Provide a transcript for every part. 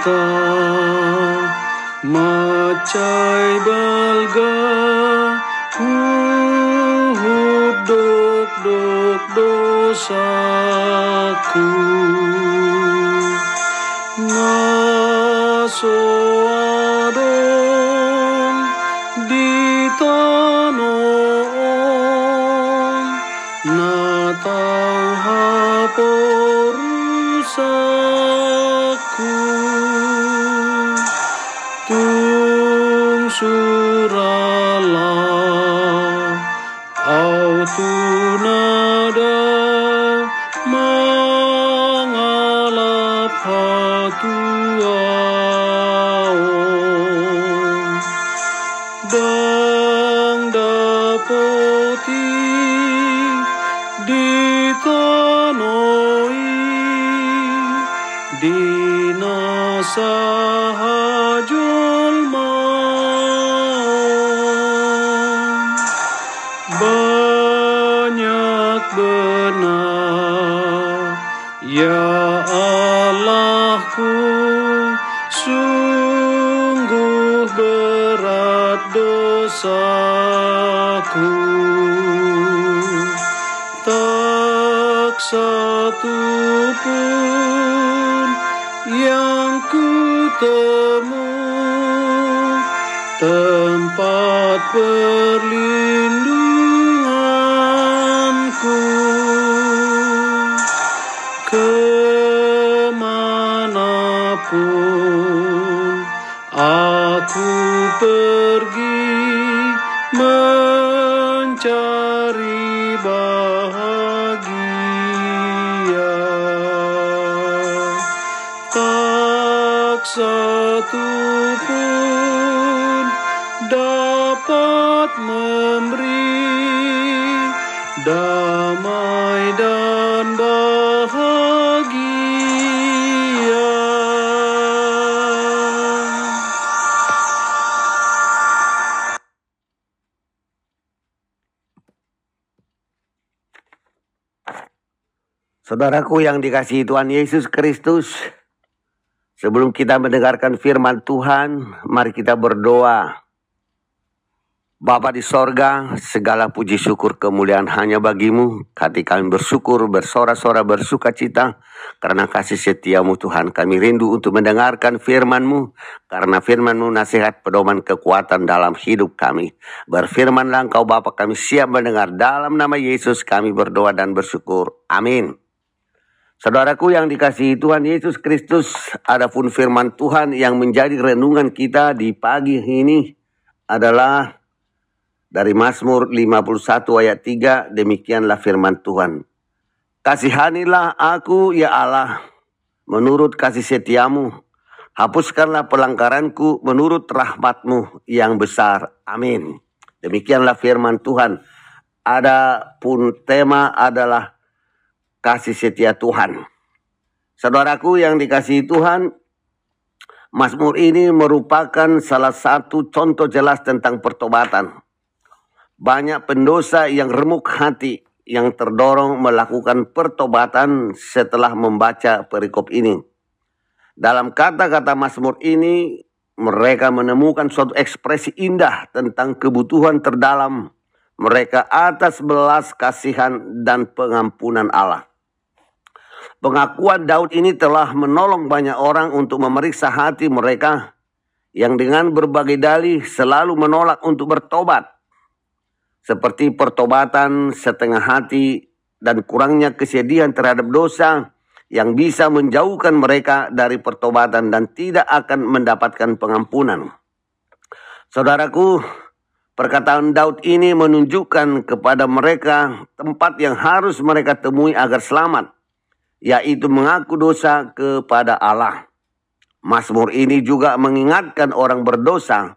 Udibata macai balga Uhud dok dok dosaku. Ngaso adon di tanon Natau haporusaku tunada Mangalap hatuaon Dang dapoti di tanoi benar Ya Allahku sungguh berat dosaku. Tak satu pun yang ku temu. Tempat perlindunganku dapat memberi damai dan bahagia. Saudaraku yang dikasihi Tuhan Yesus Kristus, sebelum kita mendengarkan firman Tuhan, mari kita berdoa. Bapa di sorga, segala puji syukur kemuliaan hanya bagimu. Hati kami bersyukur, bersorak-sorak, bersuka cita. Karena kasih setiamu Tuhan, kami rindu untuk mendengarkan firmanmu. Karena firmanmu nasihat pedoman kekuatan dalam hidup kami. Berfirmanlah engkau Bapa kami siap mendengar. Dalam nama Yesus kami berdoa dan bersyukur. Amin. Saudaraku yang dikasihi Tuhan Yesus Kristus, adapun firman Tuhan yang menjadi renungan kita di pagi ini adalah dari Mazmur 51 ayat 3, demikianlah firman Tuhan. Kasihanilah aku ya Allah, menurut kasih setiamu. Hapuskanlah pelanggaranku menurut rahmatmu yang besar. Amin. Demikianlah firman Tuhan. Adapun tema adalah kasih setia Tuhan. Saudaraku yang dikasihi Tuhan, Mazmur ini merupakan salah satu contoh jelas tentang pertobatan. Banyak pendosa yang remuk hati yang terdorong melakukan pertobatan setelah membaca perikop ini. Dalam kata-kata Mazmur ini, mereka menemukan suatu ekspresi indah tentang kebutuhan terdalam mereka atas belas kasihan dan pengampunan Allah. Pengakuan Daud ini telah menolong banyak orang untuk memeriksa hati mereka yang dengan berbagai dalih selalu menolak untuk bertobat. Seperti pertobatan setengah hati dan kurangnya kesedihan terhadap dosa yang bisa menjauhkan mereka dari pertobatan dan tidak akan mendapatkan pengampunan. Saudaraku, Perkataan Daud ini menunjukkan kepada mereka tempat yang harus mereka temui agar selamat, yaitu mengaku dosa kepada Allah. Mazmur ini juga mengingatkan orang berdosa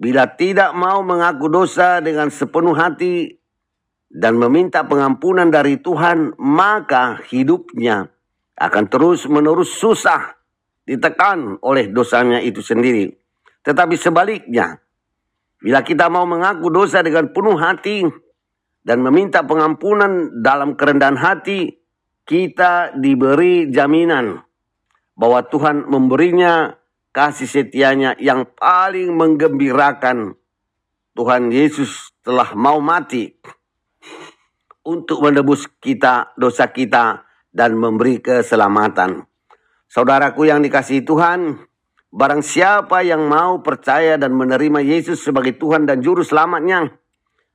bila tidak mau mengaku dosa dengan sepenuh hati dan meminta pengampunan dari Tuhan, maka hidupnya akan terus-menerus susah ditekan oleh dosanya itu sendiri. Tetapi sebaliknya, Bila kita mau mengaku dosa dengan penuh hati dan meminta pengampunan dalam kerendahan hati, kita diberi jaminan bahwa Tuhan memberinya kasih setianya yang paling menggembirakan. Tuhan Yesus telah mau mati untuk menebus kita, dosa kita, dan memberi keselamatan. Saudaraku yang dikasihi Tuhan, Barang siapa yang mau percaya dan menerima Yesus sebagai Tuhan dan Juru Selamatnya,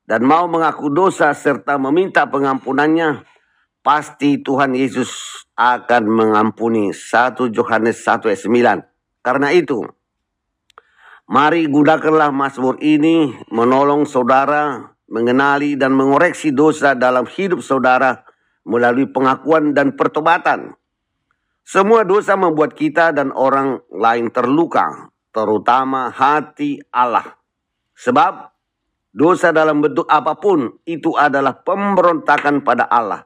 dan mau mengaku dosa serta meminta pengampunannya, pasti Tuhan Yesus akan mengampuni. 1 Yohanes 1 ayat 9. Karena itu, mari gunakanlah Mazmur ini menolong saudara mengenali dan mengoreksi dosa dalam hidup saudara melalui pengakuan dan pertobatan. Semua dosa membuat kita dan orang lain terluka, terutama hati Allah. Sebab dosa dalam bentuk apa pun itu adalah pemberontakan pada Allah.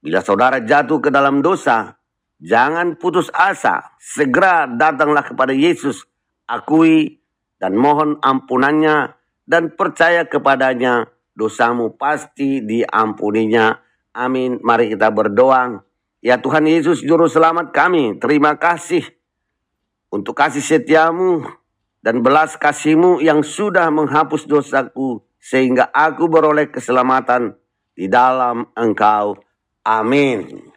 Bila saudara jatuh ke dalam dosa, jangan putus asa. Segera datanglah kepada Yesus, akui dan mohon ampunannya dan percaya kepadanya. Dosamu pasti diampuninya. Amin. Mari kita berdoa. Ya Tuhan Yesus Juru Selamat kami, terima kasih untuk kasih setiamu dan belas kasihmu yang sudah menghapus dosaku sehingga aku beroleh keselamatan di dalam engkau. Amin.